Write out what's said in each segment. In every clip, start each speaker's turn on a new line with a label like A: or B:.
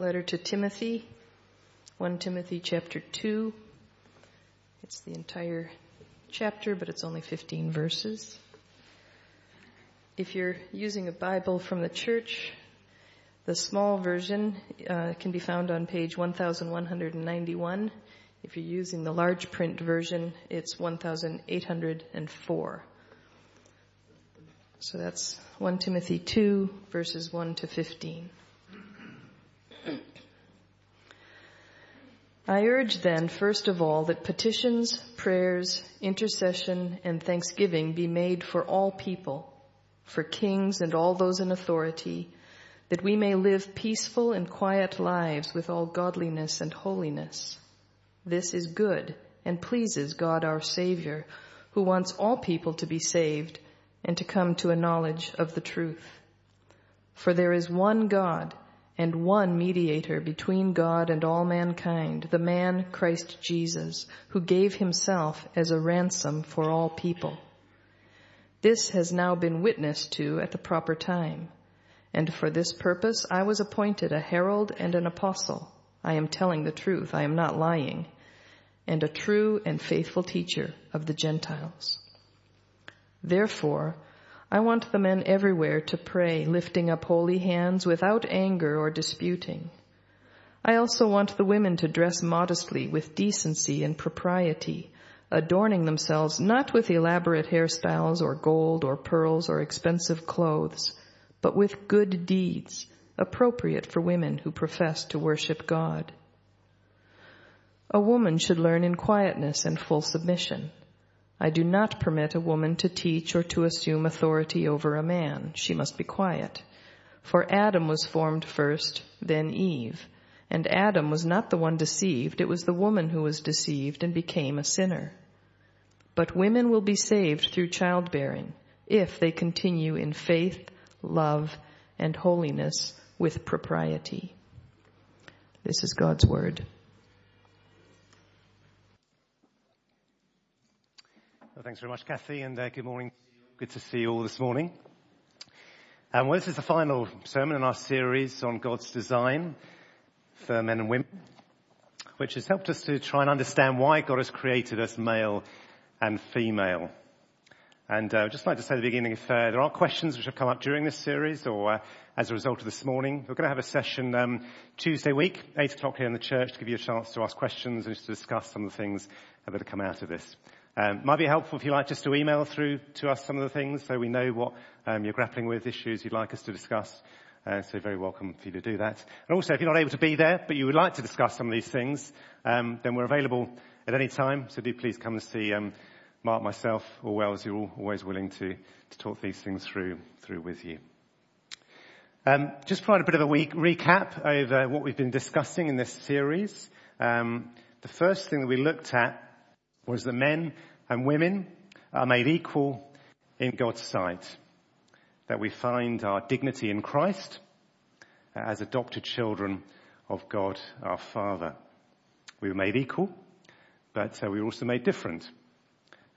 A: letter to Timothy, 1 Timothy chapter 2. It's the entire chapter, but it's only 15 verses. If you're using a Bible from the church, the small version uh, can be found on page 1191. If you're using the large print version, it's 1804. So that's 1 Timothy 2 verses 1 to 15. I urge then, first of all, that petitions, prayers, intercession, and thanksgiving be made for all people, for kings and all those in authority, that we may live peaceful and quiet lives with all godliness and holiness. This is good and pleases God our Savior, who wants all people to be saved and to come to a knowledge of the truth. For there is one God, and one mediator between God and all mankind, the man Christ Jesus, who gave himself as a ransom for all people. This has now been witnessed to at the proper time. And for this purpose I was appointed a herald and an apostle. I am telling the truth. I am not lying. And a true and faithful teacher of the Gentiles. Therefore, I want the men everywhere to pray, lifting up holy hands without anger or disputing. I also want the women to dress modestly with decency and propriety, adorning themselves not with elaborate hairstyles or gold or pearls or expensive clothes, but with good deeds appropriate for women who profess to worship God. A woman should learn in quietness and full submission. I do not permit a woman to teach or to assume authority over a man. She must be quiet. For Adam was formed first, then Eve. And Adam was not the one deceived, it was the woman who was deceived and became a sinner. But women will be saved through childbearing if they continue in faith, love, and holiness with propriety. This is God's word.
B: Thanks very much, Kathy, and uh, good morning. Good to see you all this morning. Um, well, this is the final sermon in our series on God's design for men and women, which has helped us to try and understand why God has created us male and female. And uh, I'd just like to say at the beginning, if uh, there are questions which have come up during this series or uh, as a result of this morning, we're going to have a session um, Tuesday week, 8 o'clock here in the church, to give you a chance to ask questions and just to discuss some of the things that have come out of this. Um, might be helpful if you like just to email through to us some of the things so we know what um, you're grappling with, issues you'd like us to discuss. Uh, so very welcome for you to do that. And also, if you're not able to be there, but you would like to discuss some of these things, um, then we're available at any time. So do please come and see um, Mark, myself, or Wells. You're all always willing to, to talk these things through through with you. Um, just provide a bit of a week recap over what we've been discussing in this series. Um, the first thing that we looked at was that men and women are made equal in God's sight. That we find our dignity in Christ as adopted children of God our Father. We were made equal, but uh, we were also made different.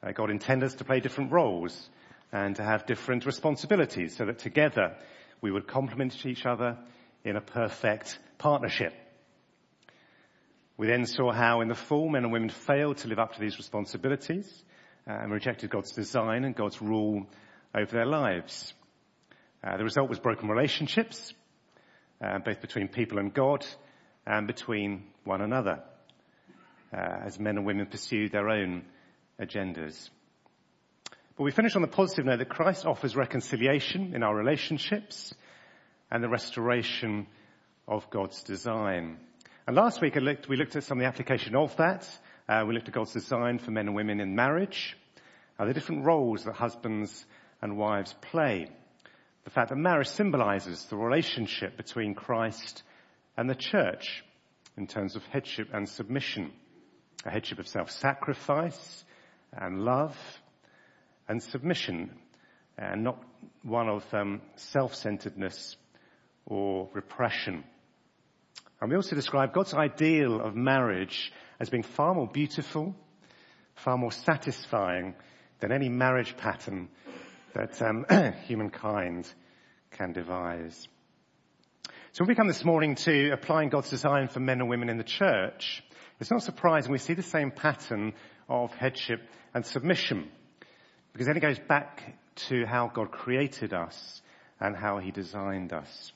B: Uh, God intended us to play different roles and to have different responsibilities so that together we would complement each other in a perfect partnership. We then saw how in the fall men and women failed to live up to these responsibilities uh, and rejected God's design and God's rule over their lives. Uh, the result was broken relationships, uh, both between people and God and between one another, uh, as men and women pursued their own agendas. But we finish on the positive note that Christ offers reconciliation in our relationships and the restoration of God's design. And last week looked, we looked at some of the application of that. Uh, we looked at God's design for men and women in marriage, uh, the different roles that husbands and wives play. The fact that marriage symbolizes the relationship between Christ and the church in terms of headship and submission. A headship of self-sacrifice and love and submission and not one of um, self-centeredness or repression. And we also describe God's ideal of marriage as being far more beautiful, far more satisfying than any marriage pattern that um, humankind can devise. So when we come this morning to applying God's design for men and women in the church, it's not surprising we see the same pattern of headship and submission. Because then it goes back to how God created us and how he designed us.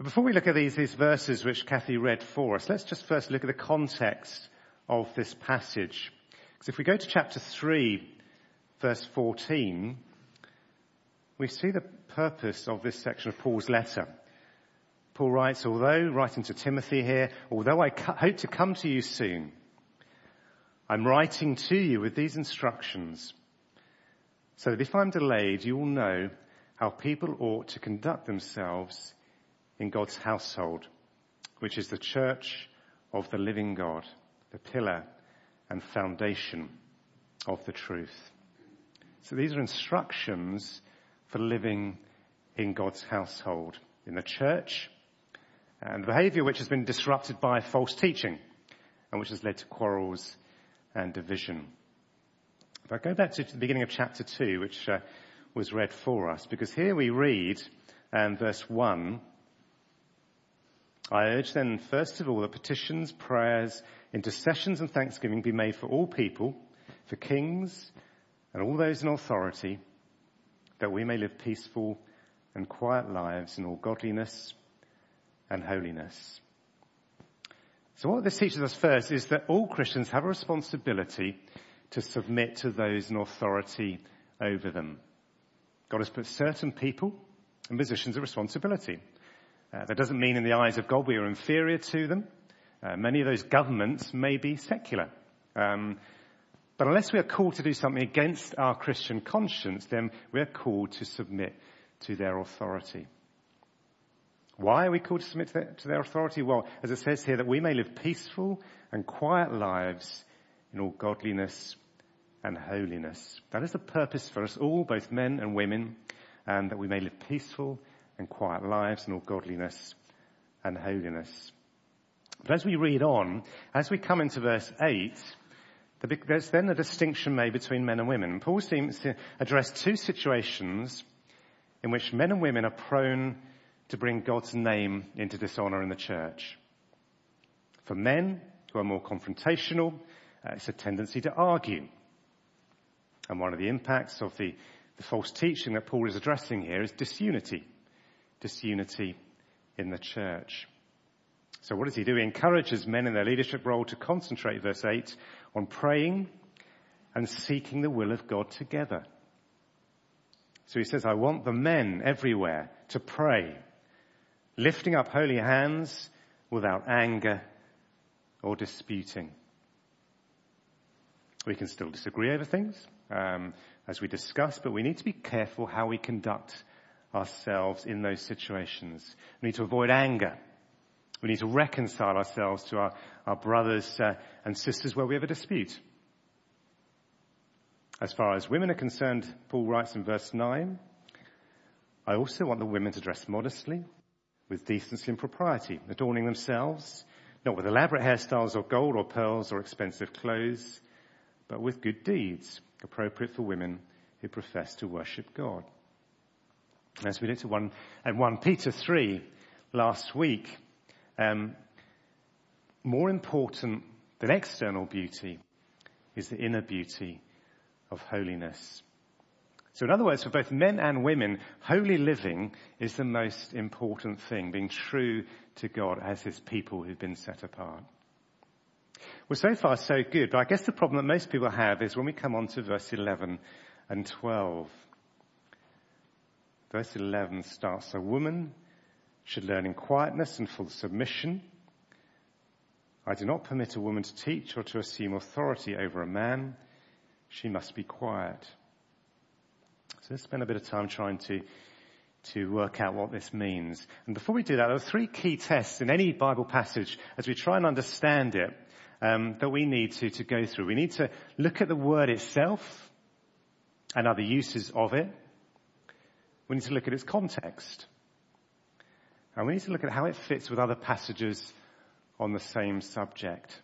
B: But before we look at these, these verses which Kathy read for us, let's just first look at the context of this passage. Because if we go to chapter 3, verse 14, we see the purpose of this section of Paul's letter. Paul writes, although, writing to Timothy here, although I hope to come to you soon, I'm writing to you with these instructions so that if I'm delayed, you will know how people ought to conduct themselves in God's household, which is the church of the living God, the pillar and foundation of the truth. So these are instructions for living in God's household, in the church, and behavior which has been disrupted by false teaching and which has led to quarrels and division. If I go back to the beginning of chapter 2, which uh, was read for us, because here we read, um, verse 1, I urge then, first of all, that petitions, prayers, intercessions and thanksgiving be made for all people, for kings and all those in authority, that we may live peaceful and quiet lives in all godliness and holiness. So what this teaches us first is that all Christians have a responsibility to submit to those in authority over them. God has put certain people in positions of responsibility. Uh, that doesn't mean in the eyes of God we are inferior to them. Uh, many of those governments may be secular. Um, but unless we are called to do something against our Christian conscience, then we are called to submit to their authority. Why are we called to submit to their, to their authority? Well, as it says here, that we may live peaceful and quiet lives in all godliness and holiness. That is the purpose for us all, both men and women, and that we may live peaceful and quiet lives in all godliness and holiness. But as we read on, as we come into verse 8, there's then a distinction made between men and women. Paul seems to address two situations in which men and women are prone to bring God's name into dishonor in the church. For men who are more confrontational, uh, it's a tendency to argue. And one of the impacts of the, the false teaching that Paul is addressing here is disunity. Disunity in the church. So what does he do? He encourages men in their leadership role to concentrate, verse 8, on praying and seeking the will of God together. So he says, I want the men everywhere to pray lifting up holy hands without anger or disputing. We can still disagree over things, um, as we discussed, but we need to be careful how we conduct ourselves in those situations. We need to avoid anger. We need to reconcile ourselves to our, our brothers uh, and sisters where we have a dispute. As far as women are concerned, Paul writes in verse 9, I also want the women to dress modestly, with decency and propriety, adorning themselves, not with elaborate hairstyles or gold or pearls or expensive clothes, but with good deeds appropriate for women who profess to worship God. As we looked at one, at 1 Peter 3 last week, um, more important than external beauty is the inner beauty of holiness. So in other words, for both men and women, holy living is the most important thing, being true to God as his people who've been set apart. Well, so far so good, but I guess the problem that most people have is when we come on to verse 11 and 12. Verse 11 starts, a woman should learn in quietness and full submission. I do not permit a woman to teach or to assume authority over a man. She must be quiet. So let's spend a bit of time trying to, to work out what this means. And before we do that, there are three key tests in any Bible passage as we try and understand it um, that we need to, to go through. We need to look at the word itself and other uses of it. We need to look at its context. And we need to look at how it fits with other passages on the same subject.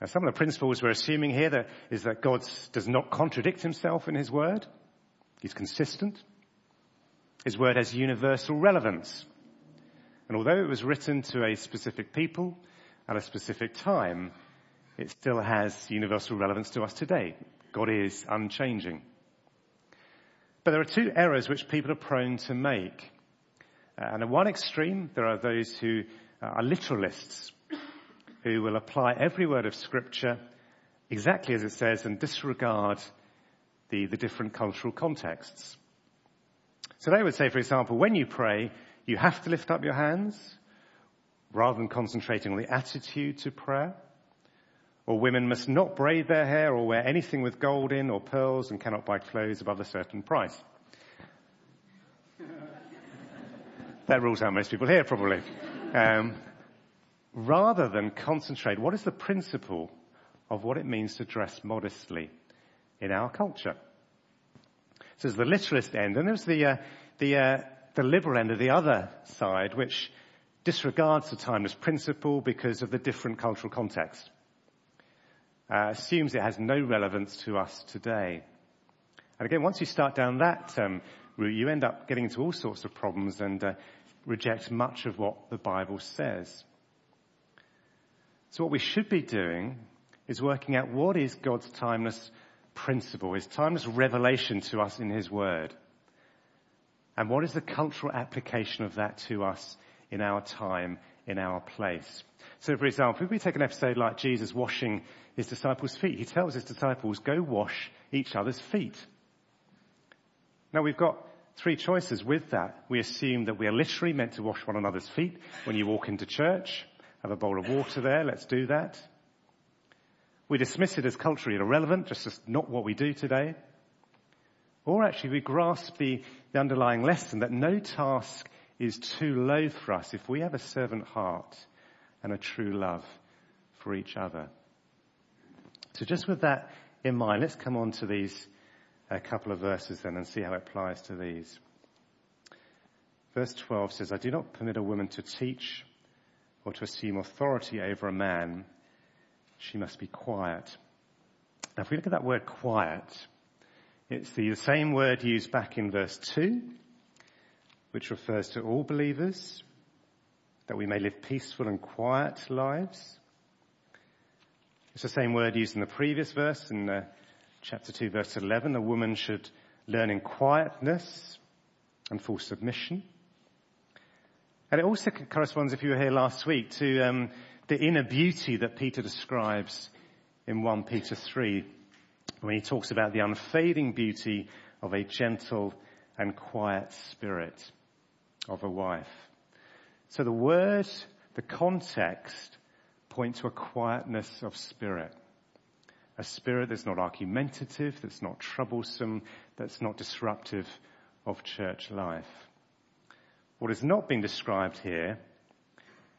B: Now, some of the principles we're assuming here that is that God does not contradict himself in his word. He's consistent. His word has universal relevance. And although it was written to a specific people at a specific time, it still has universal relevance to us today. God is unchanging. But there are two errors which people are prone to make. Uh, and at one extreme, there are those who uh, are literalists, who will apply every word of scripture exactly as it says and disregard the, the different cultural contexts. So they would say, for example, when you pray, you have to lift up your hands rather than concentrating on the attitude to prayer. Or women must not braid their hair or wear anything with gold in or pearls and cannot buy clothes above a certain price. that rules out most people here probably. Um, rather than concentrate, what is the principle of what it means to dress modestly in our culture? So there's the literalist end, and there's the, uh, the, uh, the liberal end of the other side, which disregards the timeless principle because of the different cultural context. Uh, assumes it has no relevance to us today. And again, once you start down that um, route, you end up getting into all sorts of problems and uh, reject much of what the Bible says. So what we should be doing is working out what is God's timeless principle, his timeless revelation to us in his word. And what is the cultural application of that to us in our time, in our place? So for example, if we take an episode like Jesus washing his disciples' feet, he tells his disciples, go wash each other's feet. Now we've got three choices with that. We assume that we are literally meant to wash one another's feet when you walk into church. Have a bowl of water there, let's do that. We dismiss it as culturally irrelevant, just as not what we do today. Or actually we grasp the, the underlying lesson that no task is too low for us if we have a servant heart and a true love for each other. So just with that in mind, let's come on to these a couple of verses then and see how it applies to these. Verse 12 says, I do not permit a woman to teach or to assume authority over a man she must be quiet. Now, if we look at that word quiet, it's the same word used back in verse 2, which refers to all believers, that we may live peaceful and quiet lives. It's the same word used in the previous verse in uh, chapter 2 verse 11. A woman should learn in quietness and full submission. And it also corresponds, if you were here last week, to um, the inner beauty that Peter describes in 1 Peter 3 when he talks about the unfading beauty of a gentle and quiet spirit of a wife. So the word, the context point to a quietness of spirit. A spirit that's not argumentative, that's not troublesome, that's not disruptive of church life. What is not being described here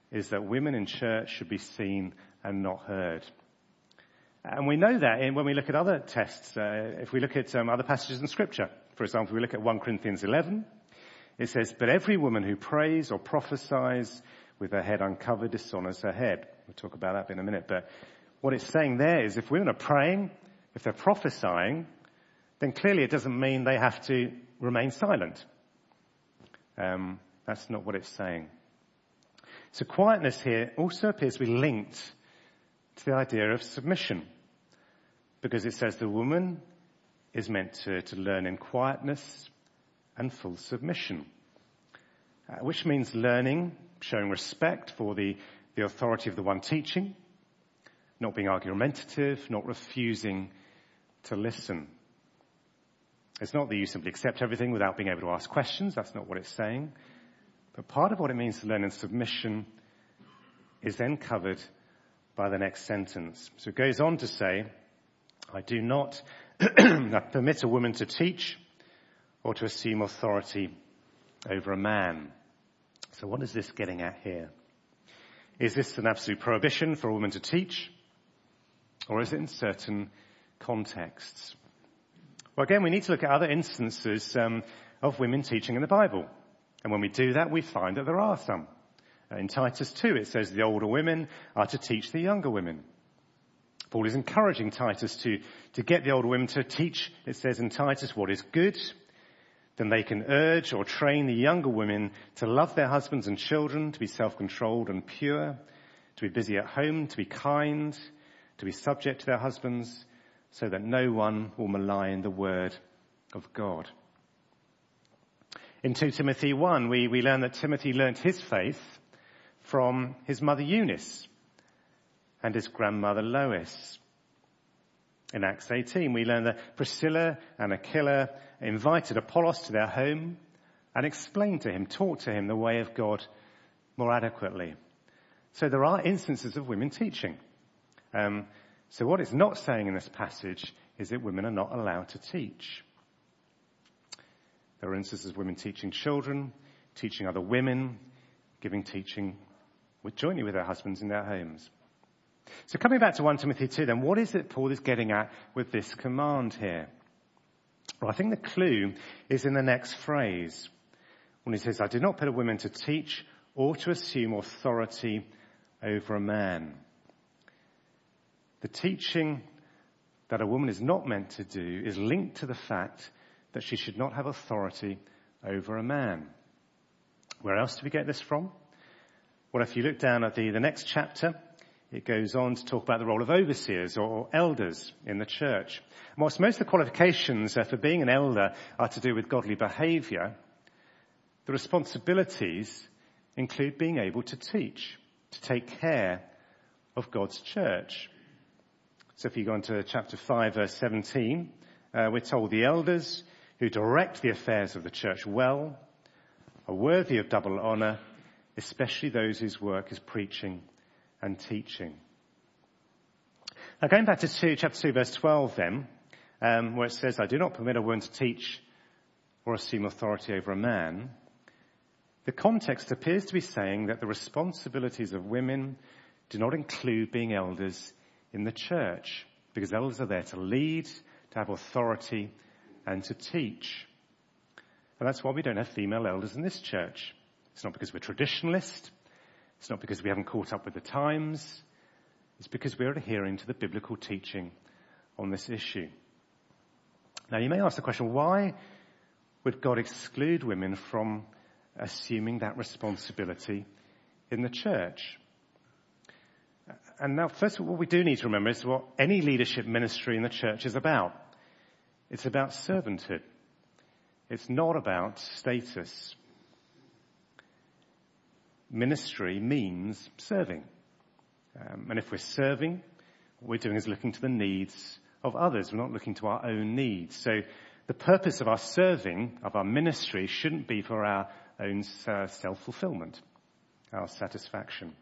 B: is that women in church should be seen and not heard. And we know that when we look at other tests, uh, if we look at um, other passages in scripture. For example, we look at 1 Corinthians 11. It says, but every woman who prays or prophesies with her head uncovered dishonors her head. We'll talk about that in a minute. But what it's saying there is if women are praying, if they're prophesying, then clearly it doesn't mean they have to remain silent. Um, that's not what it's saying. So quietness here also appears to be linked to the idea of submission. Because it says the woman is meant to, to learn in quietness and full submission. Uh, which means learning, showing respect for the, the authority of the one teaching, not being argumentative, not refusing to listen. It's not that you simply accept everything without being able to ask questions. That's not what it's saying. But part of what it means to learn in submission is then covered by the next sentence. So it goes on to say, I do not permit a woman to teach or to assume authority over a man. So what is this getting at here? Is this an absolute prohibition for a woman to teach? Or is it in certain contexts? Well, again, we need to look at other instances um, of women teaching in the Bible. And when we do that, we find that there are some. Uh, in Titus 2, it says the older women are to teach the younger women. Paul is encouraging Titus to, to get the older women to teach, it says in Titus, what is good, then they can urge or train the younger women to love their husbands and children, to be self-controlled and pure, to be busy at home, to be kind, to be subject to their husbands, so that no one will malign the word of God. In 2 Timothy 1, we, we learn that Timothy learnt his faith from his mother Eunice and his grandmother Lois. In Acts 18, we learn that Priscilla and Aquila invited Apollos to their home and explained to him, taught to him the way of God more adequately. So there are instances of women teaching. Um, so what it's not saying in this passage is that women are not allowed to teach. There are instances of women teaching children, teaching other women, giving teaching with, jointly with their husbands in their homes. So coming back to 1 Timothy 2 then, what is it Paul is getting at with this command here? Well, I think the clue is in the next phrase when he says, I did not put a woman to teach or to assume authority over a man. The teaching that a woman is not meant to do is linked to the fact that she should not have authority over a man. Where else do we get this from? Well, if you look down at the, the next chapter, it goes on to talk about the role of overseers or elders in the church. Whilst most of the qualifications for being an elder are to do with godly behaviour, the responsibilities include being able to teach, to take care of God's church. So if you go on to chapter 5 verse 17, uh, we're told the elders who direct the affairs of the church well are worthy of double honour, especially those whose work is preaching and teaching. Now going back to two, chapter 2 verse 12 then, um, where it says, I do not permit a woman to teach or assume authority over a man, the context appears to be saying that the responsibilities of women do not include being elders in the church, because elders are there to lead, to have authority, and to teach. And that's why we don't have female elders in this church. It's not because we're traditionalist. It's not because we haven't caught up with the times. It's because we're adhering to the biblical teaching on this issue. Now you may ask the question, why would God exclude women from assuming that responsibility in the church? And now first of what we do need to remember is what any leadership ministry in the church is about. It's about servanthood. It's not about status. Ministry means serving. Um, and if we're serving, what we're doing is looking to the needs of others. We're not looking to our own needs. So the purpose of our serving, of our ministry, shouldn't be for our own uh, self-fulfillment, our satisfaction.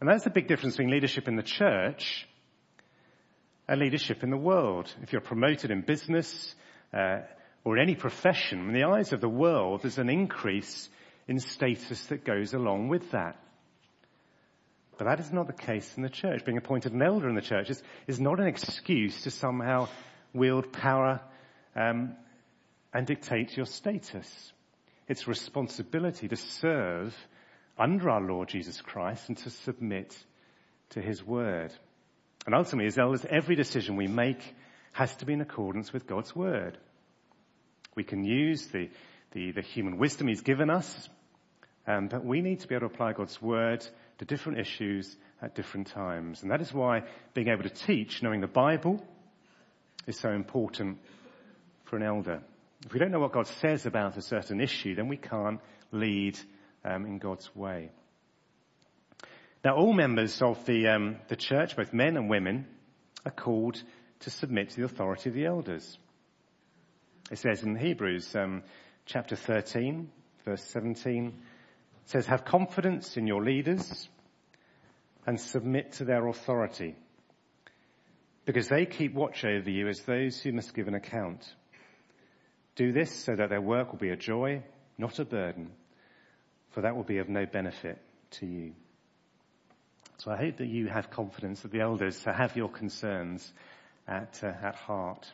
B: And that's the big difference between leadership in the church and leadership in the world. If you're promoted in business uh, or in any profession, in the eyes of the world, there's an increase in status that goes along with that. But that is not the case in the church. Being appointed an elder in the church is, is not an excuse to somehow wield power um, and dictate your status. It's responsibility to serve under our Lord Jesus Christ and to submit to his word. And ultimately, as elders, every decision we make has to be in accordance with God's word. We can use the, the, the human wisdom he's given us, um, but we need to be able to apply God's word to different issues at different times. And that is why being able to teach, knowing the Bible, is so important for an elder. If we don't know what God says about a certain issue, then we can't lead um, in God's way. Now, all members of the, um, the church, both men and women, are called to submit to the authority of the elders. It says in Hebrews um, chapter 13, verse 17, says, have confidence in your leaders and submit to their authority because they keep watch over you as those who must give an account. Do this so that their work will be a joy, not a burden, for that will be of no benefit to you. So I hope that you have confidence that the elders have your concerns at, uh, at heart.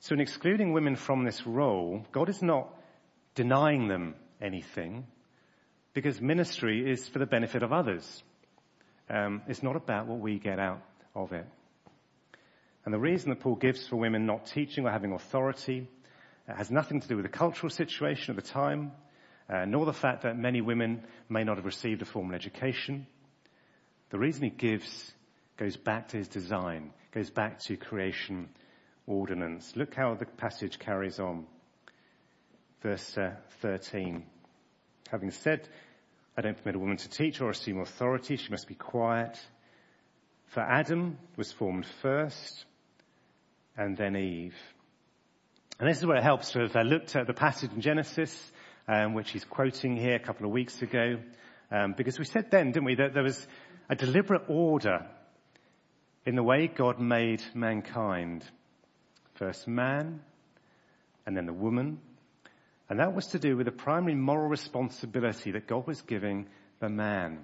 B: So in excluding women from this role, God is not denying them anything because ministry is for the benefit of others. Um, it's not about what we get out of it. And the reason that Paul gives for women not teaching or having authority It has nothing to do with the cultural situation at the time, uh, nor the fact that many women may not have received a formal education. The reason he gives goes back to his design, goes back to creation ordinance. Look how the passage carries on. Verse uh, 13. Having said, I don't permit a woman to teach or assume authority, she must be quiet. For Adam was formed first, and then Eve. And this is where it helps to have uh, looked at the passage in Genesis, um, which he's quoting here a couple of weeks ago, um, because we said then, didn't we, that there was a deliberate order in the way God made mankind. First man, and then the woman. And that was to do with the primary moral responsibility that God was giving the man.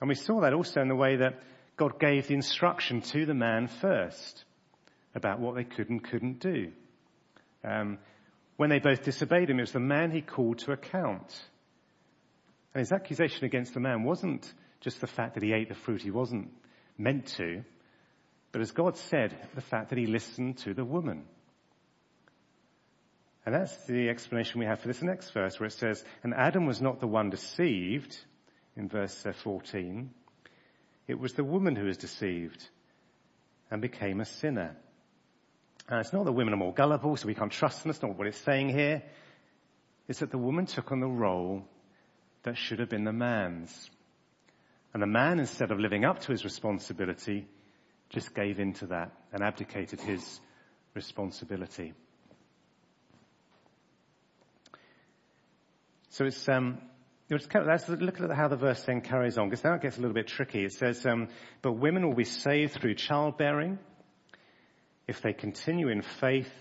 B: And we saw that also in the way that God gave the instruction to the man first about what they could and couldn't do. Um, when they both disobeyed him, it was the man he called to account. And his accusation against the man wasn't just the fact that he ate the fruit he wasn't meant to, but as God said, the fact that he listened to the woman. And that's the explanation we have for this next verse where it says, and Adam was not the one deceived in verse uh, 14. It was the woman who was deceived and became a sinner. And it's not that women are more gullible, so we can't trust them. That's not what it's saying here. It's that the woman took on the role that should have been the man's. And the man, instead of living up to his responsibility, just gave in to that and abdicated his responsibility. So it's, um, let's look at how the verse then carries on, because now it gets a little bit tricky. It says, um, but women will be saved through childbearing if they continue in faith,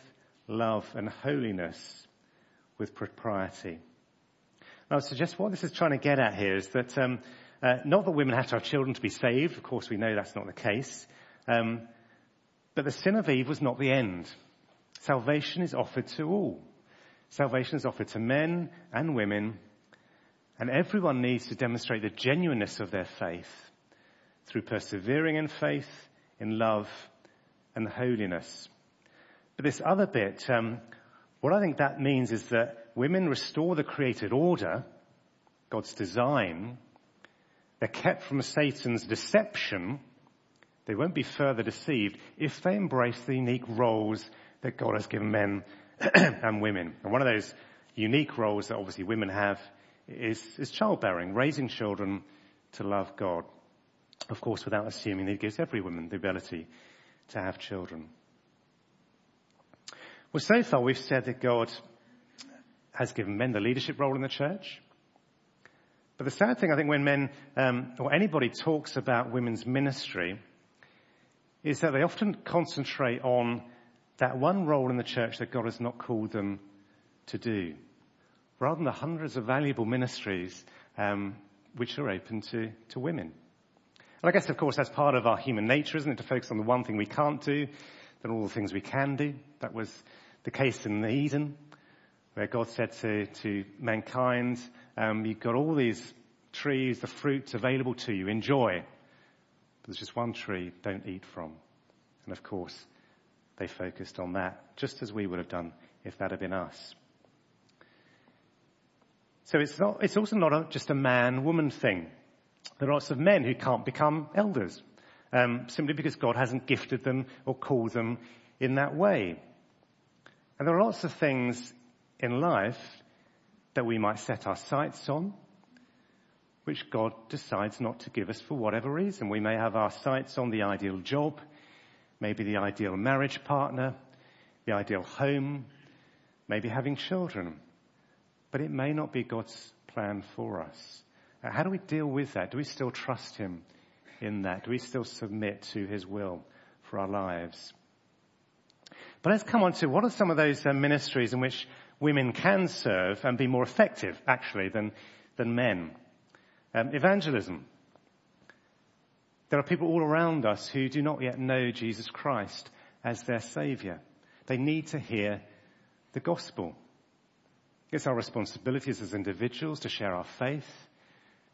B: love, and holiness with propriety. I would suggest what this is trying to get at here is that um, uh, not that women have to have children to be saved. Of course, we know that's not the case. Um, but the sin of Eve was not the end. Salvation is offered to all. Salvation is offered to men and women, and everyone needs to demonstrate the genuineness of their faith through persevering in faith, in love, and holiness. But this other bit, um, what I think that means is that women restore the created order, God's design. They're kept from Satan's deception. They won't be further deceived if they embrace the unique roles that God has given men and women. And one of those unique roles that obviously women have is, is childbearing, raising children to love God. Of course, without assuming that He gives every woman the ability to have children. Well, so far we've said that God has given men the leadership role in the church. But the sad thing, I think, when men um, or anybody talks about women's ministry, is that they often concentrate on that one role in the church that God has not called them to do, rather than the hundreds of valuable ministries um, which are open to, to women. And I guess, of course, that's part of our human nature, isn't it, to focus on the one thing we can't do than all the things we can do. That was the case in Eden, where God said to, to mankind, um, you've got all these trees, the fruits available to you, enjoy. But there's just one tree, don't eat from. And of course, they focused on that, just as we would have done if that had been us. So it's not, it's also not a, just a man-woman thing. There are lots of men who can't become elders, um, simply because God hasn't gifted them or called them in that way. And there are lots of things in life that we might set our sights on, which God decides not to give us for whatever reason. We may have our sights on the ideal job, maybe the ideal marriage partner, the ideal home, maybe having children. But it may not be God's plan for us. How do we deal with that? Do we still trust Him in that? Do we still submit to His will for our lives? But let's come on to what are some of those uh, ministries in which women can serve and be more effective, actually, than, than men. Um, evangelism. There are people all around us who do not yet know Jesus Christ as their Savior. They need to hear the gospel. It's our responsibilities as individuals to share our faith,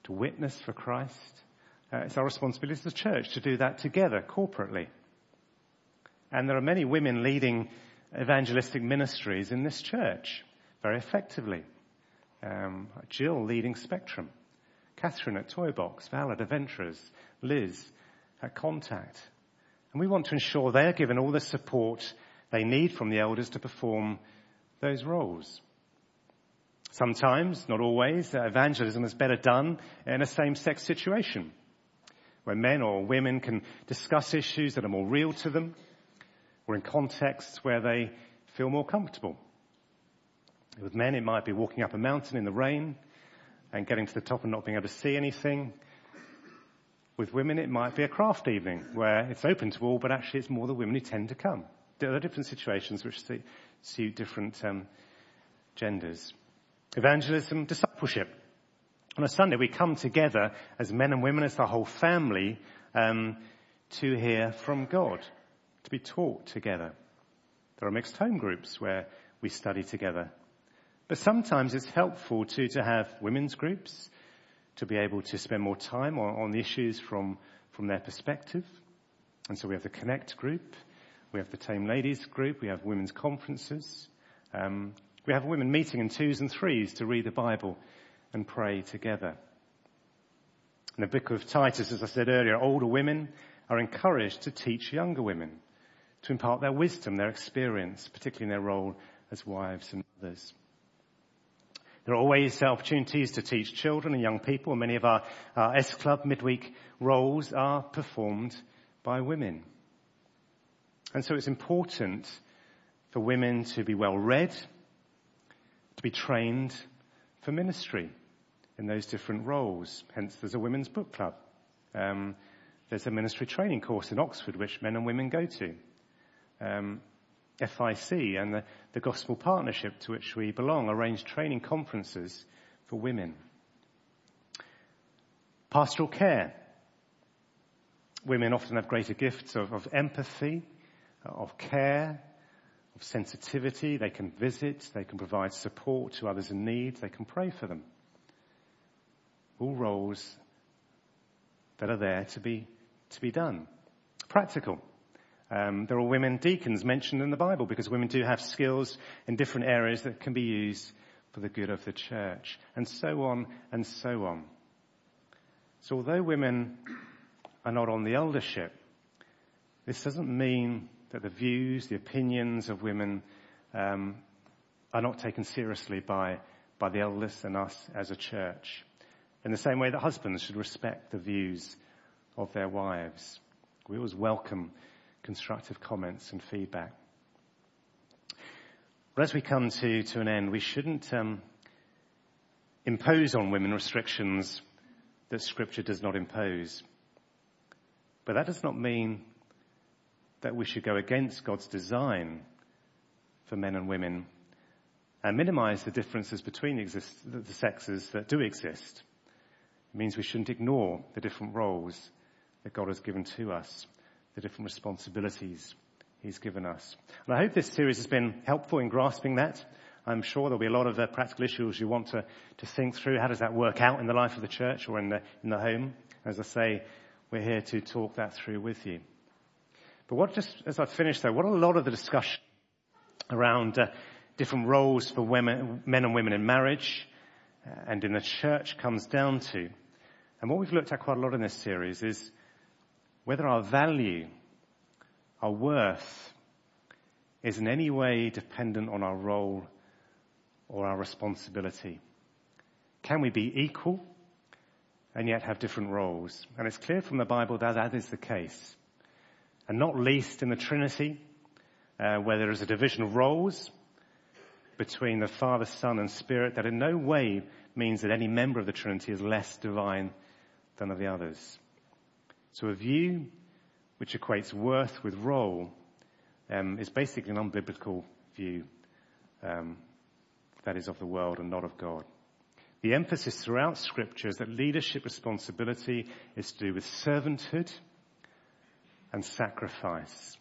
B: to witness for Christ. Uh, it's our responsibility as a church to do that together, corporately. And there are many women leading evangelistic ministries in this church very effectively. Um, Jill leading Spectrum, Catherine at Toybox, Val at Adventurers, Liz at Contact. And we want to ensure they're given all the support they need from the elders to perform those roles. Sometimes, not always, uh, evangelism is better done in a same-sex situation where men or women can discuss issues that are more real to them or in contexts where they feel more comfortable. With men, it might be walking up a mountain in the rain and getting to the top and not being able to see anything. With women, it might be a craft evening where it's open to all, but actually it's more the women who tend to come. There are different situations which suit different um, genders. Evangelism, discipleship. On a Sunday, we come together as men and women, as the whole family, um, to hear from God, to be taught together. There are mixed home groups where we study together. But sometimes it's helpful to, to have women's groups, to be able to spend more time on, on issues from, from their perspective. And so we have the Connect group, we have the Tame Ladies group, we have women's conferences, um, we have women meeting in twos and threes to read the Bible and pray together. In the book of Titus, as I said earlier, older women are encouraged to teach younger women, to impart their wisdom, their experience, particularly in their role as wives and mothers. There are always opportunities to teach children and young people. Many of our, our S Club midweek roles are performed by women. And so it's important for women to be well read, to be trained for ministry in those different roles. Hence there's a women's book club. Um, there's a ministry training course in Oxford which men and women go to. Um, FIC and the, the Gospel Partnership to which we belong arrange training conferences for women. Pastoral care. Women often have greater gifts of, of empathy, of care, of sensitivity. They can visit, they can provide support to others in need, they can pray for them. All roles that are there to be, to be done. Practical. Um, there are women deacons mentioned in the Bible because women do have skills in different areas that can be used for the good of the church, and so on and so on. So although women are not on the eldership, this doesn't mean that the views, the opinions of women um, are not taken seriously by, by the elders and us as a church. In the same way that husbands should respect the views of their wives. We always welcome constructive comments and feedback. As we come to, to an end, we shouldn't um, impose on women restrictions that Scripture does not impose. But that does not mean that we should go against God's design for men and women and minimize the differences between the sexes that do exist. It means we shouldn't ignore the different roles that God has given to us, the different responsibilities He's given us. And I hope this series has been helpful in grasping that. I'm sure there'll be a lot of uh, practical issues you want to, to think through. How does that work out in the life of the church or in the, in the home? As I say, we're here to talk that through with you. But what just, as I finish though, what a lot of the discussion around uh, different roles for women, men and women in marriage uh, and in the church comes down to, and what we've looked at quite a lot in this series is whether our value, our worth, is in any way dependent on our role or our responsibility. Can we be equal and yet have different roles? And it's clear from the Bible that that is the case and not least in the Trinity, uh, where there is a division of roles between the Father, Son, and Spirit that in no way means that any member of the Trinity is less divine than of the others. So a view which equates worth with role um, is basically an unbiblical view um, that is of the world and not of God. The emphasis throughout Scripture is that leadership responsibility is to do with servanthood and sacrifice.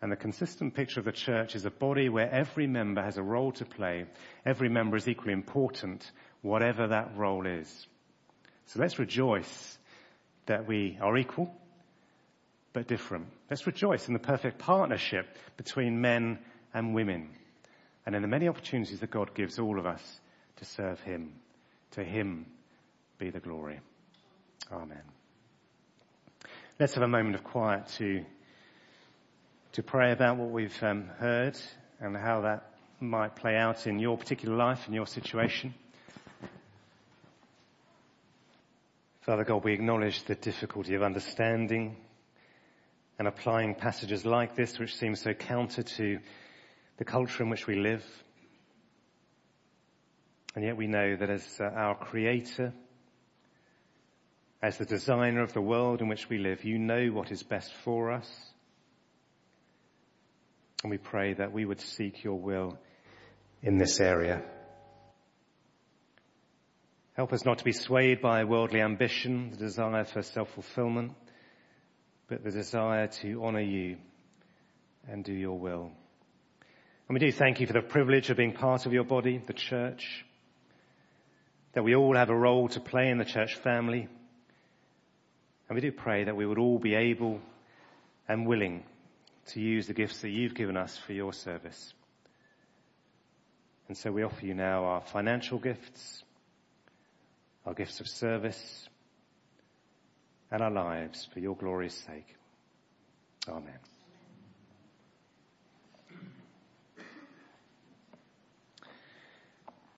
B: And the consistent picture of the church is a body where every member has a role to play. Every member is equally important, whatever that role is. So let's rejoice that we are equal but different. Let's rejoice in the perfect partnership between men and women and in the many opportunities that God gives all of us to serve Him. To Him be the glory. Amen. Let's have a moment of quiet to, to pray about what we've um, heard and how that might play out in your particular life and your situation. Father God, we acknowledge the difficulty of understanding and applying passages like this, which seem so counter to the culture in which we live. And yet we know that as uh, our creator, as the designer of the world in which we live, you know what is best for us. And we pray that we would seek your will in this area. Help us not to be swayed by worldly ambition, the desire for self-fulfillment, but the desire to honour you and do your will. And we do thank you for the privilege of being part of your body, the church, that we all have a role to play in the church family. And we do pray that we would all be able and willing to use the gifts that you've given us for your service. And so we offer you now our financial gifts, our gifts of service, and our lives for your glory's sake. Amen.